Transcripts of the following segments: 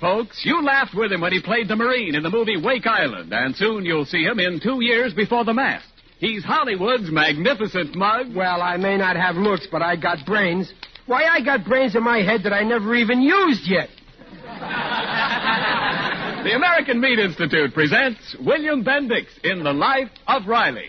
folks. You laughed with him when he played the Marine in the movie Wake Island, and soon you'll see him in two years before the mast. He's Hollywood's magnificent mug. Well, I may not have looks, but I got brains. Why, I got brains in my head that I never even used yet. The American Meat Institute presents William Bendix in The Life of Riley.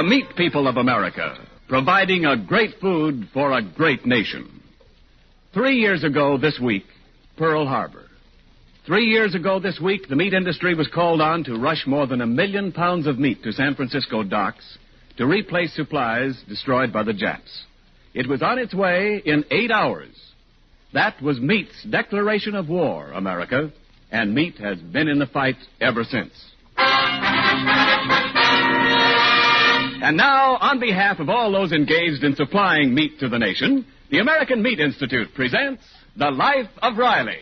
The meat people of America, providing a great food for a great nation. Three years ago this week, Pearl Harbor. Three years ago this week, the meat industry was called on to rush more than a million pounds of meat to San Francisco docks to replace supplies destroyed by the Japs. It was on its way in eight hours. That was meat's declaration of war, America, and meat has been in the fight ever since. And now, on behalf of all those engaged in supplying meat to the nation, the American Meat Institute presents The Life of Riley.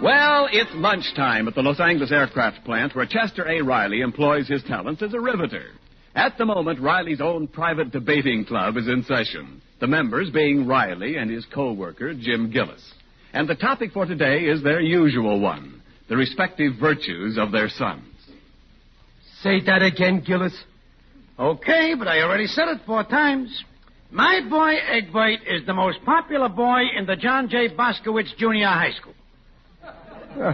Well, it's lunchtime at the Los Angeles Aircraft Plant where Chester A. Riley employs his talents as a riveter. At the moment, Riley's own private debating club is in session, the members being Riley and his co-worker, Jim Gillis. And the topic for today is their usual one, the respective virtues of their sons. Say that again, Gillis. Okay, but I already said it four times. My boy Egbert is the most popular boy in the John J. Boskowitz Junior High School. Eh,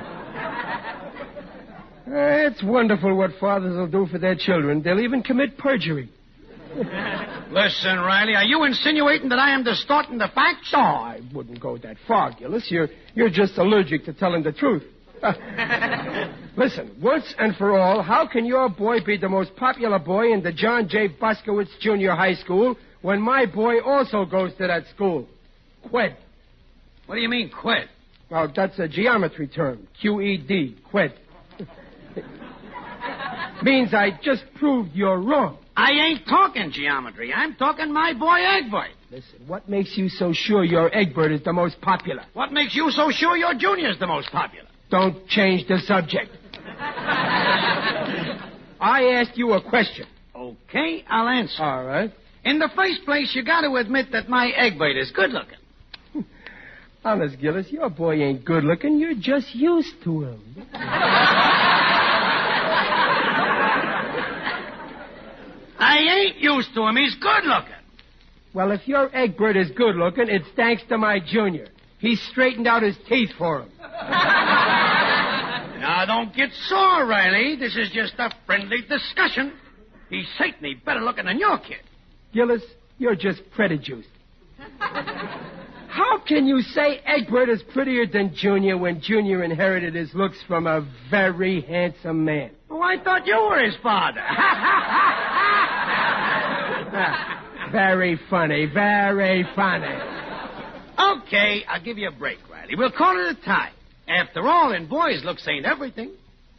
it's wonderful what fathers will do for their children. They'll even commit perjury. Listen, Riley, are you insinuating that I am distorting the facts? Oh, I wouldn't go that far, Gillis. You're, you're just allergic to telling the truth. Listen, once and for all, how can your boy be the most popular boy in the John J. Boskowitz Junior High School when my boy also goes to that school? Qued. What do you mean, quit? Well, that's a geometry term. Q-E-D. Qued. Means I just proved you're wrong. I ain't talking geometry. I'm talking my boy Egbert. Listen, what makes you so sure your Egbert is the most popular? What makes you so sure your junior's the most popular? Don't change the subject. I asked you a question. Okay, I'll answer. All right. In the first place, you got to admit that my Egbert is good looking. Honest, Gillis, your boy ain't good looking. You're just used to him. I ain't used to him. He's good looking. Well, if your Egbert is good looking, it's thanks to my junior. He straightened out his teeth for him. Now, don't get sore, Riley. This is just a friendly discussion. He's certainly better looking than your kid. Gillis, you're just prejudiced. How can you say Egbert is prettier than Junior when Junior inherited his looks from a very handsome man? Oh, I thought you were his father. Very funny, very funny. okay, I'll give you a break, Riley. We'll call it a tie. After all, in boys, looks ain't everything.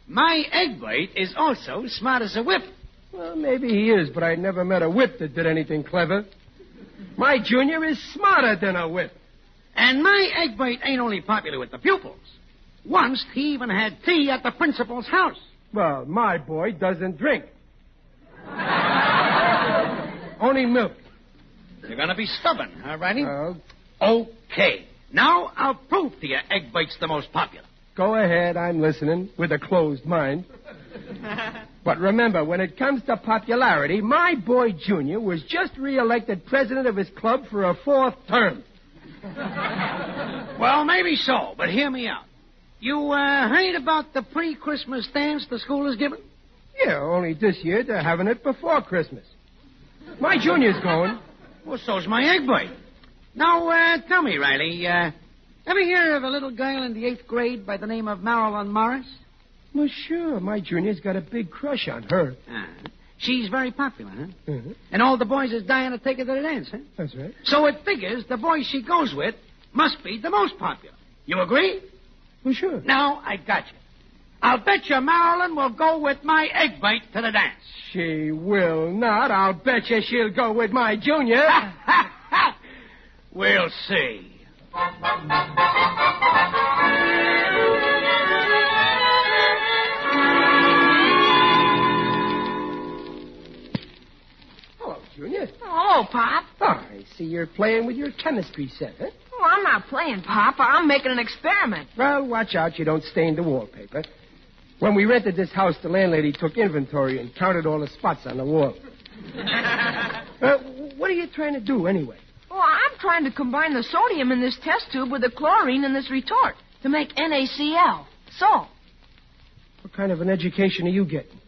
My Egbert is also smart as a whip. Well, maybe he is, but I never met a whip that did anything clever. My junior is smarter than a whip. And my Egbert ain't only popular with the pupils. Once he even had tea at the principal's house. Well, my boy doesn't drink. Only milk. You're gonna be stubborn, huh, Riley? Uh, okay. Now I'll prove to you Egbert's the most popular. go ahead, I'm listening with a closed mind. But remember, when it comes to popularity, my boy Junior was just reelected president of his club for a fourth term. Well, maybe so, but hear me out. You uh, heard about the pre-Christmas dance the school is giving? Yeah, only this year they're having it before Christmas. My junior's going. Well, so's my egg boy. Now, uh, tell me, Riley, uh, ever hear of a little girl in the eighth grade by the name of Marilyn Morris? Well, sure. My junior's got a big crush on her. Ah, she's very popular, huh? Mhm. And all the boys is dying to take her to the dance, huh? That's right. So it figures the boy she goes with must be the most popular. You agree? Well, sure. Now, I got you. I'll bet you Marilyn will go with my egg bite to the dance. She will not. I'll bet you she'll go with my junior. we'll see. Hello, Junior. Oh, Pop. Oh, I see you're playing with your chemistry set, huh? Oh, I'm not playing, Pop. I'm making an experiment. Well, watch out you don't stain the wallpaper. When we rented this house, the landlady took inventory and counted all the spots on the wall. uh, what are you trying to do, anyway? Oh, I'm trying to combine the sodium in this test tube with the chlorine in this retort to make NaCl, salt. What kind of an education are you getting?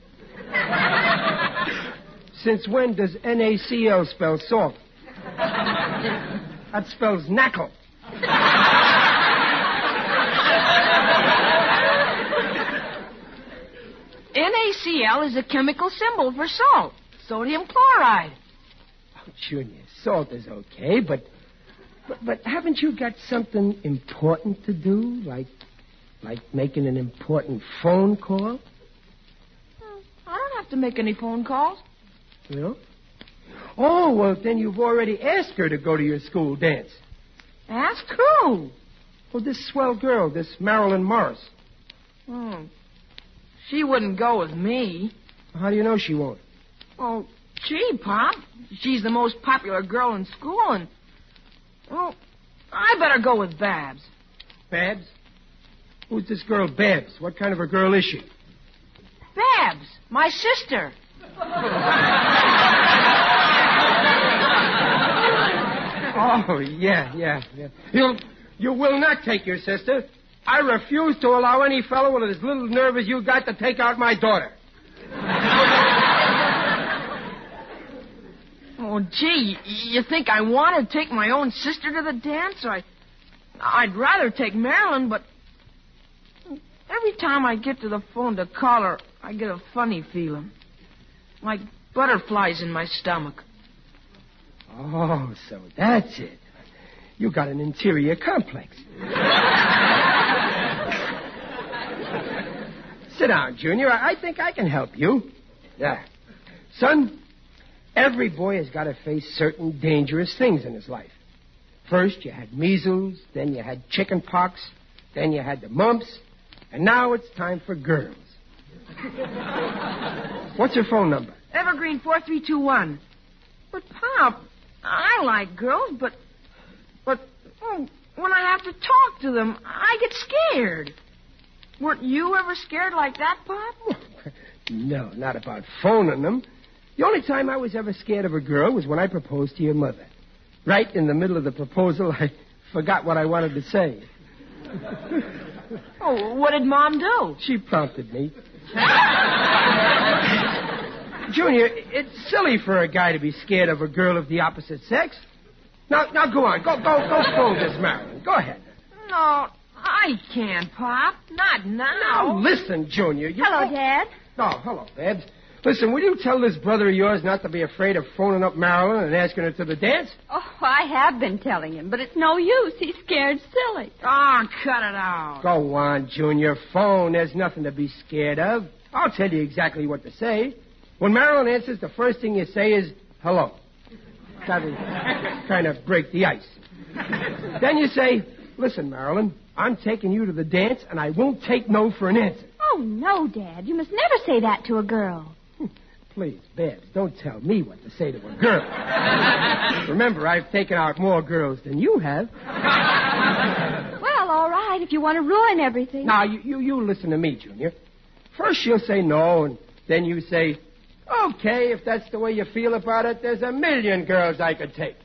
Since when does NaCl spell salt? That spells knackle. NaCl is a chemical symbol for salt, sodium chloride. Oh, Junior, salt is okay, but, but but haven't you got something important to do, like like making an important phone call? I don't have to make any phone calls. You know? Oh, well, then you've already asked her to go to your school dance. Ask who? Oh, this swell girl, this Marilyn Morris. Hmm. She wouldn't go with me. How do you know she won't? Oh, gee, Pop. She's the most popular girl in school, and. Oh, I better go with Babs. Babs? Who's this girl, Babs? What kind of a girl is she? Babs, my sister. Oh, yeah, yeah, yeah. You, you will not take your sister. I refuse to allow any fellow with as little nerve as you got to take out my daughter. Oh, gee, you think I want to take my own sister to the dance? I, I'd rather take Marilyn, but every time I get to the phone to call her, I get a funny feeling, like butterflies in my stomach. Oh, so that's it. You got an interior complex. Sit down, Junior. I think I can help you. Yeah. Son, every boy has got to face certain dangerous things in his life. First, you had measles, then you had chicken pox, then you had the mumps, and now it's time for girls. What's your phone number? Evergreen 4321. But, Pop, I like girls, but. But, oh, when I have to talk to them, I get scared. Weren't you ever scared like that, Pop? No, not about phoning them. The only time I was ever scared of a girl was when I proposed to your mother. Right in the middle of the proposal, I forgot what I wanted to say. Oh, what did Mom do? She prompted me. Junior, it's silly for a guy to be scared of a girl of the opposite sex. Now, now go on. Go, go, go scold this Marilyn. Go ahead. No, I can't, Pop. Not now. Now, listen, Junior. You Hello, Dad. Oh, hello, Babs. Listen, will you tell this brother of yours not to be afraid of phoning up Marilyn and asking her to the dance? Oh, I have been telling him, but it's no use. He's scared silly. Oh, cut it out. Go on, Junior. Phone. There's nothing to be scared of. I'll tell you exactly what to say. When Marilyn answers, the first thing you say is, hello. That'll kind of break the ice. then you say, listen, Marilyn, I'm taking you to the dance, and I won't take no for an answer. Oh, no, Dad. You must never say that to a girl. Hmm. Please, Babs, don't tell me what to say to a girl. Remember, I've taken out more girls than you have. Well, all right, if you want to ruin everything. Now, you, you, you listen to me, Junior. First she'll say no, and then you say, okay, if that's the way you feel about it, there's a million girls I could take.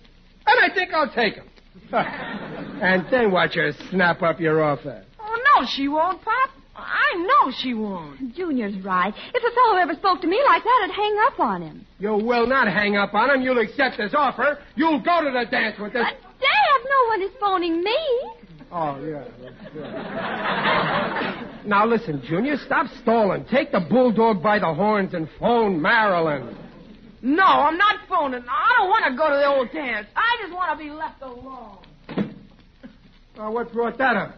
And I think I'll take them. and then watch her snap up your offer. Oh, No, she won't, Pop. I know she won't. Junior's right. If a fellow ever spoke to me like that, I'd hang up on him. You will not hang up on him. You'll accept this offer. You'll go to the dance with this. But, Dad, no one is phoning me. Oh, yeah. yeah. now, listen, Junior, stop stalling. Take the bulldog by the horns and phone Marilyn. No, I'm not phoning. I don't want to go to the old dance. I just want to be left alone. Uh, oh, what brought that up?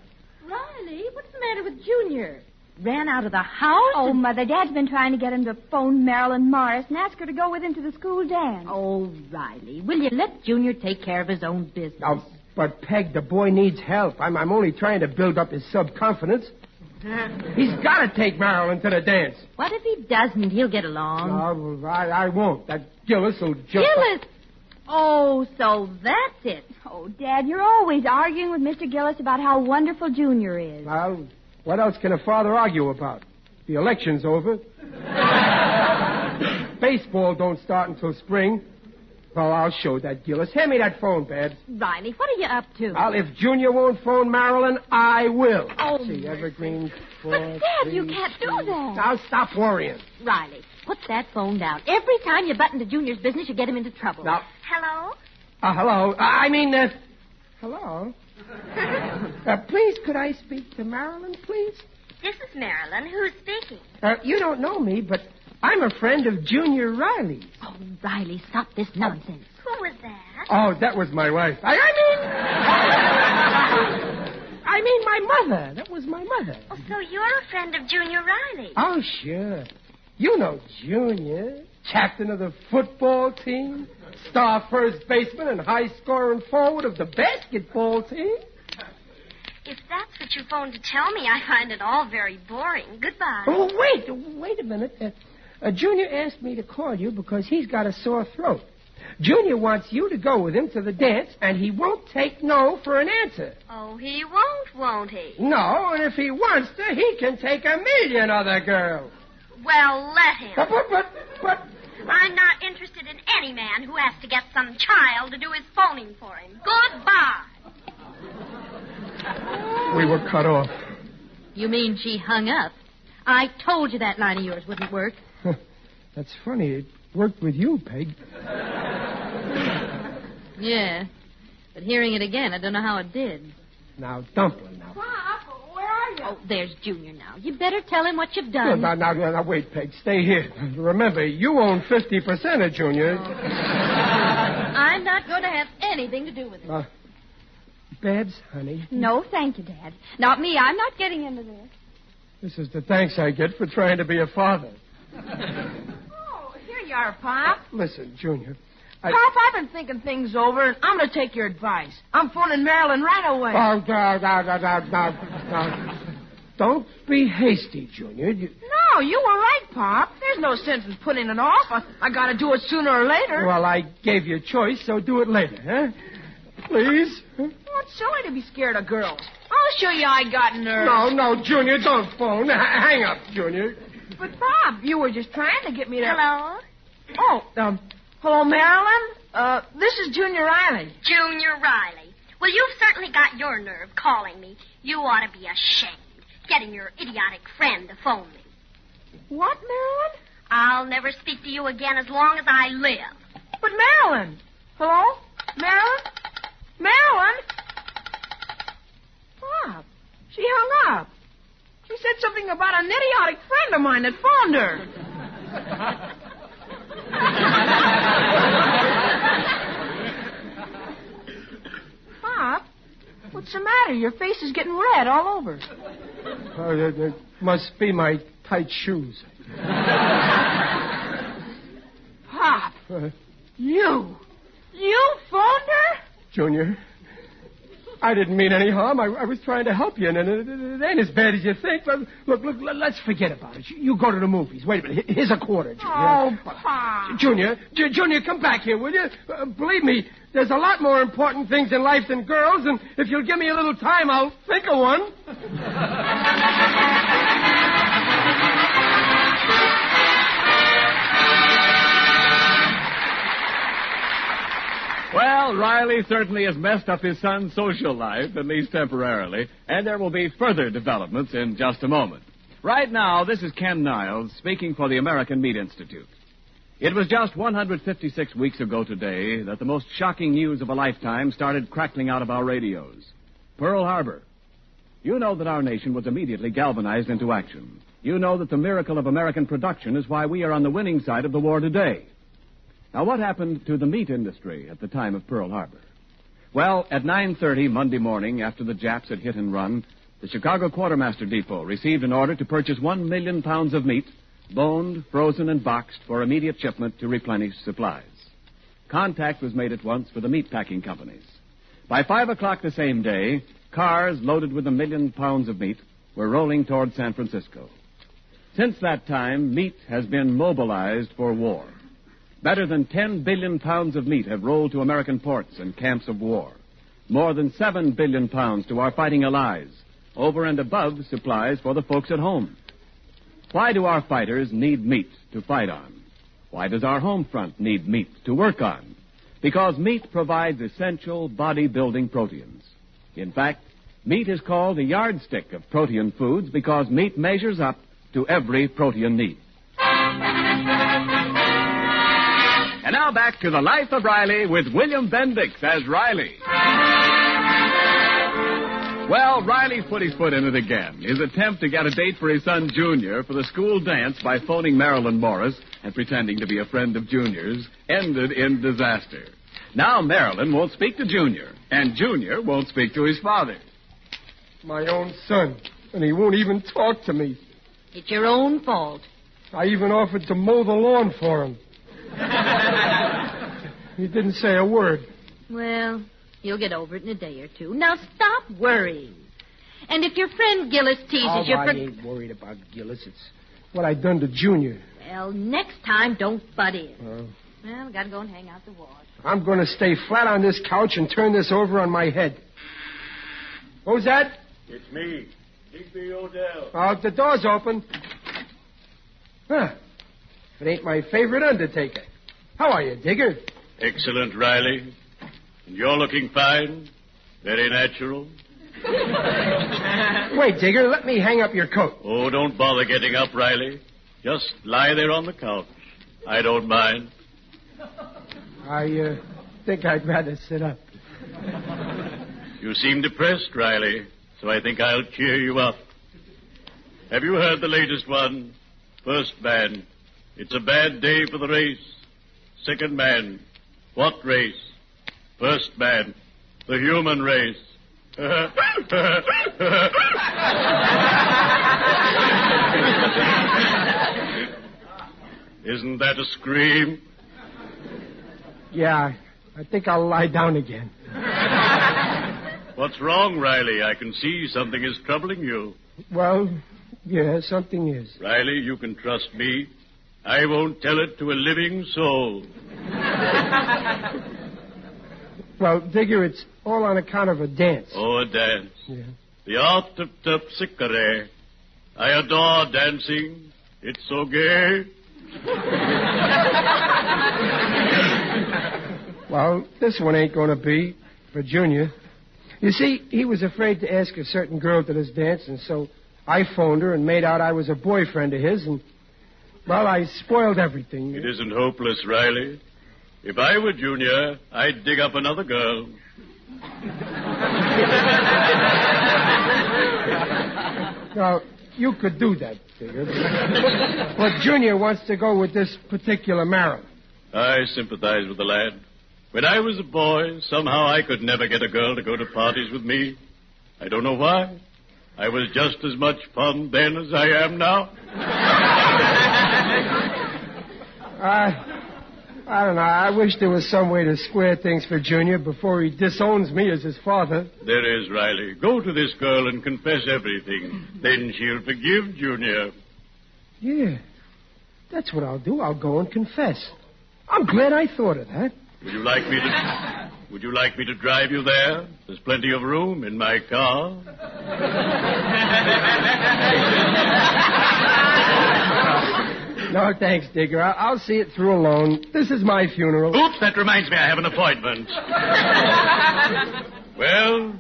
Riley, what's the matter with Junior? Ran out of the house? Oh, Mother, Dad's been trying to get him to phone Marilyn Morris and ask her to go with him to the school dance. Oh, Riley, will you let Junior take care of his own business? Now, but Peg, the boy needs help. I'm, I'm only trying to build up his self-confidence. He's got to take Marilyn to the dance. What if he doesn't? He'll get along. No, I, I won't. That Gillis will jump. Gillis! Oh, so that's it. Oh, Dad, you're always arguing with Mr. Gillis about how wonderful Junior is. Well, what else can a father argue about? The election's over. Baseball don't start until spring. Well, I'll show that, Gillis. Hand me that phone, Babs. Riley, what are you up to? Well, if Junior won't phone Marilyn, I will. Oh, See, Evergreen. Four, But, Dad, you can't do that. Now stop worrying. Riley, put that phone down. Every time you button to Junior's business, you get him into trouble. Now, Hello? uh, hello. Uh, I mean, uh, hello. uh, please, could I speak to Marilyn, please? This is Marilyn. Who's speaking? Uh, you don't know me, but I'm a friend of Junior Riley. Oh, Riley, stop this nonsense. Who was that? Oh, that was my wife. I, I mean, I mean my mother. That was my mother. Oh, so you're a friend of Junior Riley. Oh, sure. You know Junior, captain of the football team, star first baseman and high scoring forward of the basketball team. If that's what you phoned to tell me, I find it all very boring. Goodbye. Oh, wait, wait a minute. Uh, uh, Junior asked me to call you because he's got a sore throat. Junior wants you to go with him to the dance, and he won't take no for an answer. Oh, he won't, won't he? No, and if he wants to, he can take a million other girls. Well, let him. But, but, but, but I'm not interested in any man who has to get some child to do his phoning for him. Goodbye. we were cut off. You mean she hung up? I told you that line of yours wouldn't work. That's funny. It worked with you, Peg. Yeah. But hearing it again, I don't know how it did. Now, Dumpling, now. Pop, where are you? Oh, there's Junior now. You better tell him what you've done. now, now, now, wait, Peg. Stay here. Remember, you own 50% of Junior. I'm not going to have anything to do with it. Uh, Babs, honey, No, thank you, Dad. Not me. I'm not getting into this. this is the thanks I get for trying to be a father. Oh, here you are, Pop. Listen, Junior. I... Pop, I've been thinking things over, and I'm going to take your advice. I'm phoning Marilyn right away. Oh, now, now, now, now, now. Don't be hasty, Junior. You... no, you were right, Pop. There's no sense in putting it off. I, I got to do it sooner or later. Well, I gave you a choice, so do it later, huh? Please? Huh? Oh, it's silly to be scared of girls. I'll show you I got nerve. No, no, Junior, don't phone. H- hang up, Junior. But, Pop, you were just trying to get me to... Hello? Oh, um, hello, Marilyn? Uh, this is Junior Riley. Junior Riley. Well, you've certainly got your nerve calling me. You ought to be ashamed. Getting your idiotic friend to phone me. What, Marilyn? I'll never speak to you again as long as I live. But, Marilyn. Hello? Marilyn? Marilyn? Pop, she hung up. She said something about an idiotic friend of mine that phoned her. Pop, what's the matter? Your face is getting red all over. Oh, that, that must be my tight shoes. Pop, Uh, you. You phoned her? Junior, I didn't mean any harm. I, I was trying to help you, and it, it, it ain't as bad as you think. But look, look, let- let's forget about it. You, you go to the movies. Wait a minute. Here's a quarter, Junior. Oh, Pop. Junior, J- Junior, come back here, will you? Uh, believe me, there's a lot more important things in life than girls, and if you'll give me a little time, I'll think of one. Well, Riley certainly has messed up his son's social life, at least temporarily, and there will be further developments in just a moment. Right now, this is Ken Niles speaking for the American Meat Institute. It was just 156 weeks ago today that the most shocking news of a lifetime started crackling out of our radios. Pearl Harbor. You know that our nation was immediately galvanized into action. You know that the miracle of American production is why we are on the winning side of the war today. Now, what happened to the meat industry at the time of Pearl Harbor? Well, at 9.30 Monday morning, after the Japs had hit and run, the Chicago Quartermaster Depot received an order to purchase one million pounds of meat, boned, frozen, and boxed for immediate shipment to replenish supplies. Contact was made at once for the meat packing companies. By five o'clock the same day, cars loaded with a million pounds of meat were rolling toward San Francisco. Since that time, meat has been mobilized for war. Better than 10 billion pounds of meat have rolled to American ports and camps of war. More than 7 billion pounds to our fighting allies, over and above supplies for the folks at home. Why do our fighters need meat to fight on? Why does our home front need meat to work on? Because meat provides essential body-building proteins. In fact, meat is called the yardstick of protein foods because meat measures up to every protein need. And now back to the life of Riley with William Bendix as Riley. Well, Riley put his foot in it again. His attempt to get a date for his son Junior for the school dance by phoning Marilyn Morris and pretending to be a friend of Junior's ended in disaster. Now Marilyn won't speak to Junior, and Junior won't speak to his father. My own son, and he won't even talk to me. It's your own fault. I even offered to mow the lawn for him. he didn't say a word. Well, you'll get over it in a day or two. Now stop worrying. And if your friend Gillis teases oh, you I for... ain't worried about Gillis. It's what I done to Junior. Well, next time, don't butt in. Uh, Well, I gotta go and hang out the wash. I'm going to stay flat on this couch and turn this over on my head. Who's that? It's me, Digby O'Dell. Oh, the door's open. Huh. It ain't my favorite undertaker. How are you, Digger? Excellent, Riley. And you're looking fine. Very natural. Wait, Digger, let me hang up your coat. Oh, don't bother getting up, Riley. Just lie there on the couch. I don't mind. I uh, think I'd rather sit up. You seem depressed, Riley, so I think I'll cheer you up. Have you heard the latest one? First man, it's a bad day for the race. Second man, what race? First man, the human race. Isn't that a scream? Yeah, I think I'll lie down again. What's wrong, Riley? I can see something is troubling you. Well, yeah, something is. Riley, you can trust me. I won't tell it to a living soul. Well, Digger, it's all on account of a dance. Oh, a dance. Yeah. The art of terpsichore. I adore dancing. It's so gay. Well, this one ain't going to be for Junior. You see, he was afraid to ask a certain girl to this dance, and so I phoned her and made out I was a boyfriend of his, and, well, I spoiled everything. It isn't hopeless, Riley. If I were Junior, I'd dig up another girl. Now, you could do that, Digger. but Junior wants to go with this particular Marilyn. I sympathize with the lad. When I was a boy, somehow I could never get a girl to go to parties with me. I don't know why. I was just as much fun then as I am now. I, I don't know. I wish there was some way to square things for Junior before he disowns me as his father. There is, Riley. Go to this girl and confess everything. Then she'll forgive Junior. Yeah, that's what I'll do. I'll go and confess. I'm glad I thought of that. Would you like me to Would you like me to drive you there? There's plenty of room in my car. No, thanks, Digger. I- I'll see it through alone. This is my funeral. Oops, that reminds me I have an appointment. well,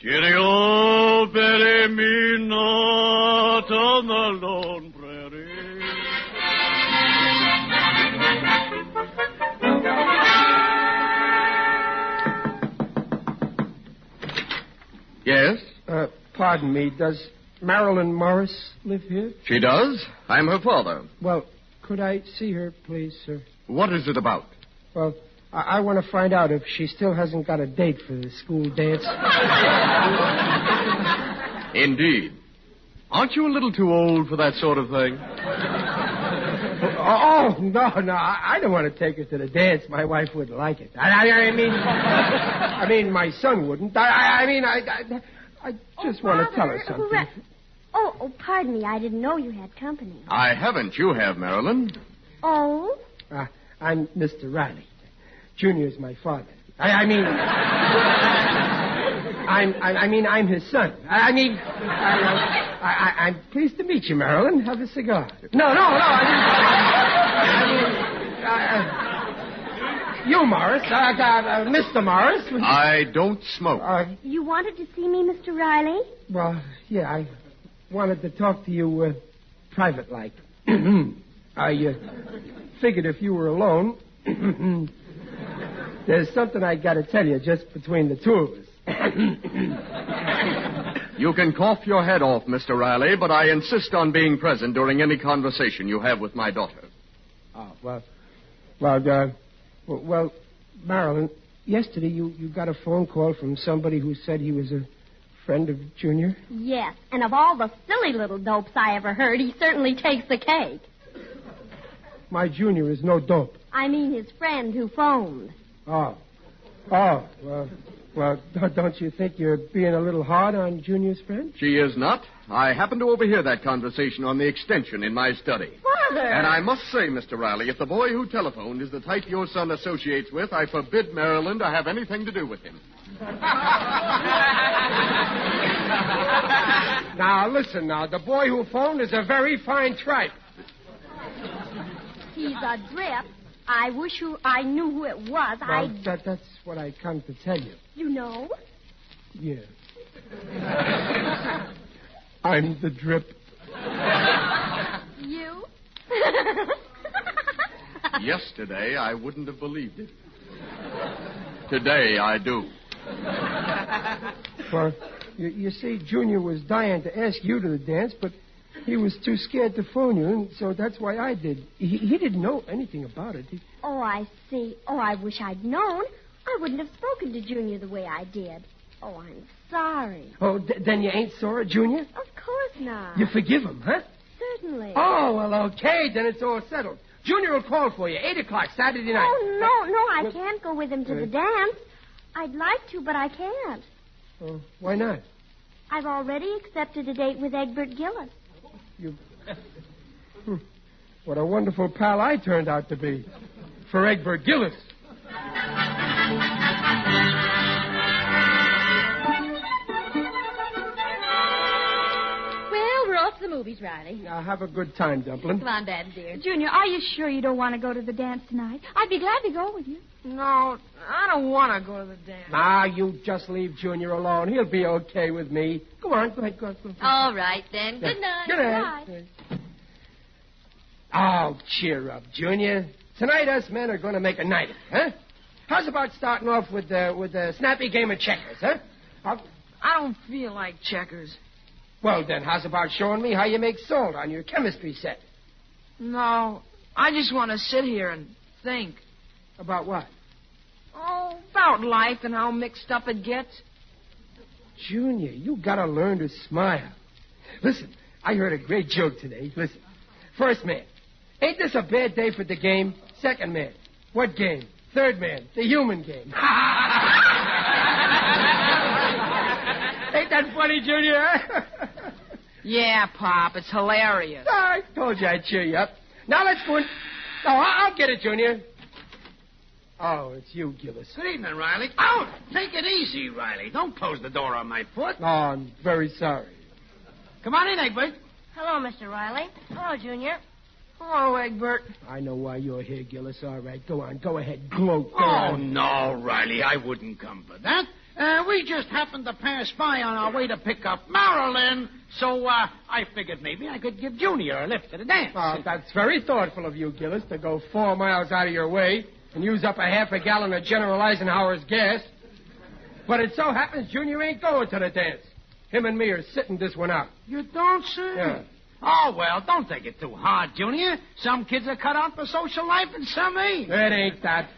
cheerio, bury me not on the lone prairie. Yes, Uh, pardon me. Does Marilyn Morris live here? she does. I'm her father. Well, could I see her, please, sir? What is it about? Well, I, I want to find out if she still hasn't got a date for the school dance. Indeed. Aren't you a little too old for that sort of thing? Oh, oh, no, no. I, I don't want to take her to the dance. My wife wouldn't like it. I, I, I mean, I mean, my son wouldn't. I, I, I mean, I, I, I just want to tell her something. who- Oh, oh, pardon me. I didn't know you had company. I haven't. You have, Marilyn. Oh? Uh, I'm Mr. Riley. Junior's my father. I, I mean, I'm, I, I mean, I'm his son. I, I mean, I, I, I, I'm pleased to meet you, Marilyn. Have a cigar. No, no, no. I mean, I mean uh, uh, you, Morris. Uh, uh, uh, Mr. Morris. I don't smoke. Uh, You wanted to see me, Mr. Riley? well, yeah, I wanted to talk to you uh, private like. I uh, figured if you were alone, there's something I got to tell you just between the two of us. You can cough your head off, Mr. Riley, but I insist on being present during any conversation you have with my daughter. oh, well, well, uh, well, well, Marilyn, yesterday you, you got a phone call from somebody who said he was a friend of Junior. Yes, and of all the silly little dopes I ever heard, he certainly takes the cake. My Junior is no dope. I mean his friend who phoned. Oh. Oh, well, well, don't- don't you think you're being a little hard on Junior's friend? She is not. I happened to overhear that conversation on the extension in my study. Father! And I must say, Mr. Riley, if the boy who telephoned is the type your son associates with, I forbid Marilyn to have anything to do with him. Now, listen now. The boy who phoned is a very fine tripe. He's a drip. I wish you, I knew who it was. Well, I, that, that's what I come to tell you. you know. Yeah. I'm the drip. You? Yesterday, I wouldn't have believed it. Today, I do. Well, you, you see, Junior was dying to ask you to the dance, but he was too scared to phone you, and so that's why I did. He, he didn't know anything about it. He, oh, I see. Oh, I wish I'd known. I wouldn't have spoken to Junior the way I did. Oh, I'm sorry. oh, th- then you ain't sore at Junior? Of course not. You forgive him, huh? Certainly. Oh, well, okay, then it's all settled. Junior will call for you, 8 o'clock, Saturday night. Oh, no, no, I Well- can't go with him to Uh, the dance. I'd like to, but I can't. Why not? I've already accepted a date with Egbert Gillis. You. Hmm. What a wonderful pal I turned out to be. For Egbert Gillis. The movies, Riley. Now, have a good time, Dumpling. Come on, Dad, dear. Junior, are you sure you don't want to go to the dance tonight? I'd be glad to go with you. No, I don't want to go to the dance. Ah, you just leave Junior alone. He'll be okay with me. Go on, go ahead, go ahead. Go ahead. All right, then. Good night. Good night. Oh, cheer up, Junior. Tonight, us men are going to make a night of it, huh? How's about starting off with uh, with a snappy game of checkers, huh? How- I don't feel like checkers. Well, then, how's about showing me how you make salt on your chemistry set? No, I just want to sit here and think. About what? Oh, about life and how mixed up it gets. Junior, you gotta learn to smile. Listen, I heard a great joke today. Listen. First man, ain't this a bad day for the game? Second man, what game? Third man, the human game. ain't that funny, Junior? Yeah, Pop, it's hilarious. I told you I'd cheer you up. Now let's go in. Oh, I- I'll get it, Junior. Oh, it's you, Gillis. Good evening, Riley. Out! Take it easy, Riley. Don't close the door on my foot. Oh, I'm very sorry. Come on in, Egbert. Hello, Mr. Riley. Hello, Junior. Hello, Egbert. I know why you're here, Gillis. All right, go on. Go ahead. Gloat. Go Oh, on. no, Riley, I wouldn't come for that. Uh, we just happened to pass by on our way to pick up Marilyn, so uh, I figured maybe I could give Junior a lift to the dance. Oh, that's very thoughtful of you, Gillis, to go four miles out of your way and use up a half a gallon of General Eisenhower's gas. But it so happens Junior ain't going to the dance. Him and me are sitting this one out. You don't say? Yeah. Oh, well, don't take it too hard, Junior. Some kids are cut out for social life and some ain't. It ain't that.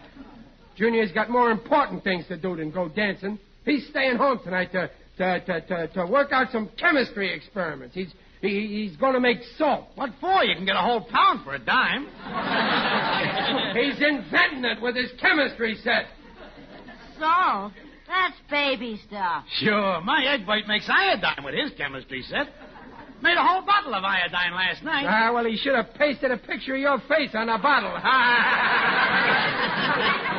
Junior's got more important things to do than go dancing. He's staying home tonight to to to to, to work out some chemistry experiments. He's he, he's going to make salt. What for? You can get a whole pound for a dime. He's inventing it with his chemistry set. So, that's baby stuff. Sure, my egg white makes iodine with his chemistry set. Made a whole bottle of iodine last night. Ah, well, he should have pasted a picture of your face on a bottle.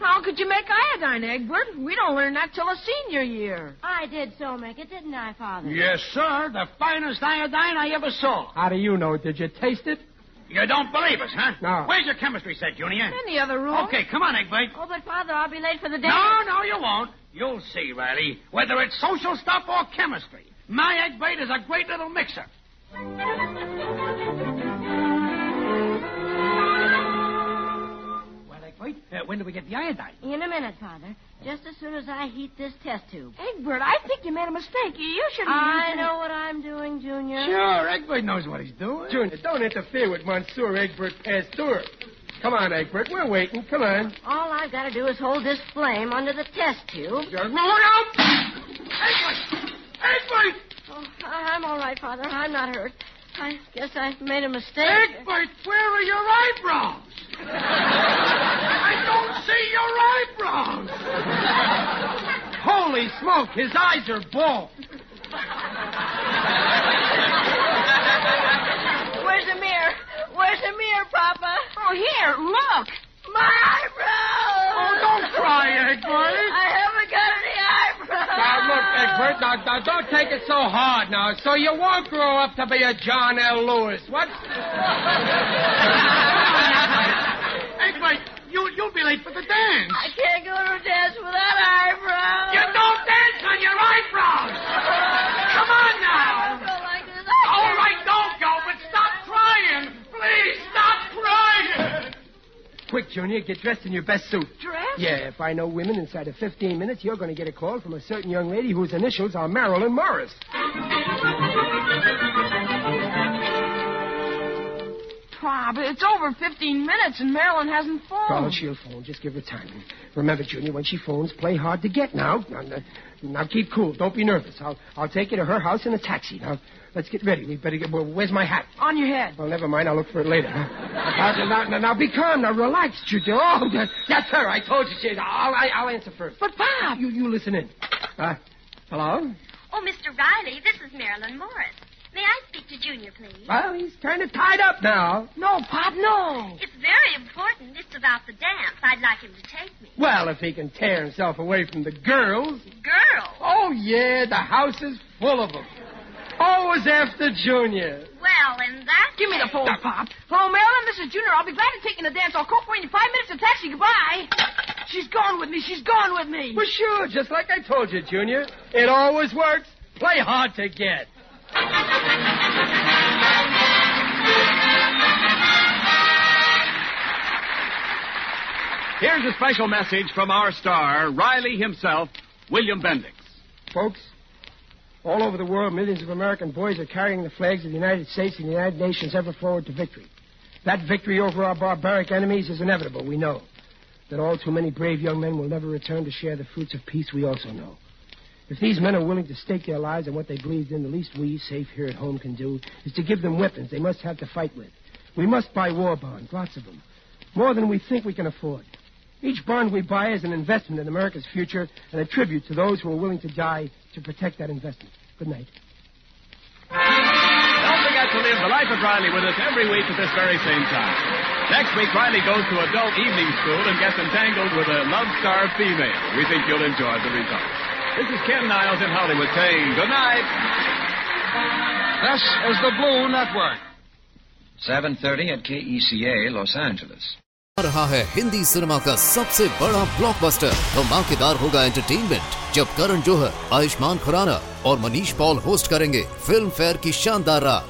How could you make iodine, Egbert? We don't learn that till a senior year. I did so make it, didn't I, Father? Yes, sir. The finest iodine I ever saw. How do you know? Did you taste it? You don't believe us, huh? No. Where's your chemistry set, Junior? In the other room. Okay, come on, Egbert. Oh, but Father, I'll be late for the dance. No, no, you won't. You'll see, Riley. Whether it's social stuff or chemistry, my Egbert is a great little mixer. Well, Egbert, uh, when do we get the iodine? In a minute, Father. Just as soon as I heat this test tube. Egbert, I think you made a mistake. You, you should have. I know what I'm doing, Junior. Sure, Egbert knows what he's doing. Junior, don't interfere with Monsieur Egbert Pasteur. Come on, Egbert. We're waiting. Come on. All I've got to do is hold this flame under the test tube. You're- Look out! Egbert! Egbert! Oh, I- I'm all right, Father. I'm not hurt. I guess I made a mistake. Egbert, where are your eyebrows? I don't see your eyebrows. Holy smoke, his eyes are bald. Where's the mirror? Where's the mirror, Papa? Oh, here, look. My eyebrows! Oh, don't cry, Egbert. I haven't got any eyebrows. Now, look, Egbert, now, now, don't take it so hard now, so you won't grow up to be a John L. Lewis. What? Egbert, you, you'll be late for the dance. I can't go to a dance without eyebrows. You don't dance on your eyebrows. Come on I now. don't like this. I All don't go, but stop crying. Please stop crying. Quick, Junior, get dressed in your best suit. Dress? Yeah, if I know women inside of 15 minutes, you're going to get a call from a certain young lady whose initials are Marilyn Morris. Pop, it's over 15 minutes and Marilyn hasn't phoned. Oh, she'll phone. Just give her time. Remember, Junior, when she phones, play hard to get now. Now, now, now keep cool. Don't be nervous. I'll, I'll take you to her house in a taxi. Now, let's get ready. We better get. Well, where's my hat? On your head. Well, never mind. I'll look for it later. Now, now, now, now, be calm. Now, relax, Junior. Oh, that, that's her. I told you, she. I'll, I, I'll answer first. But, Pop. You, you listen in. Uh, hello? Oh, Mr. Riley, this is Marilyn Morris. May I speak to Junior, please? Well, he's kind of tied up now. No, Pop, no. It's very important. It's about the dance. I'd like him to take me. Well, if he can tear himself away from the girls. Girls? Oh, yeah, the house is full of them. Always after Junior. Well, in that Give me the case- phone, Pop. Hello, Marilyn. This is Junior. I'll be glad to take you to dance. I'll call for you in five minutes. A taxi. Goodbye. She's gone with me. She's gone with me. Well, sure, just like I told you, Junior. It always works. Play hard to get. Here's a special message from our star, Riley himself, William Bendix. Folks, all over the world, millions of American boys are carrying the flags of the United States and the United Nations ever forward to victory. That victory over our barbaric enemies is inevitable, we know. That all too many brave young men will never return to share the fruits of peace, we also know. If these men are willing to stake their lives on what they believed in, the least we, safe here at home, can do is to give them weapons they must have to fight with. We must buy war bonds, lots of them. More than we think we can afford. Each bond we buy is an investment in America's future and a tribute to those who are willing to die to protect that investment. Good night. Don't forget to live the life of Riley with us every week at this very same time. Next week, Riley goes to adult evening school and gets entangled with a love-starved female. We think you'll enjoy the results. This is Ken Niles in Hollywood saying good night. This is the Blue Network. 7:30 at KECA, Los Angeles. आ रहा है Hindi cinema का सबसे बड़ा blockbuster धमाकेदार होगा entertainment जब करण जोहर आयुष्मान खुराना और मनीष पॉल होस्ट करेंगे फ़िल्म फेयर की शानदार रात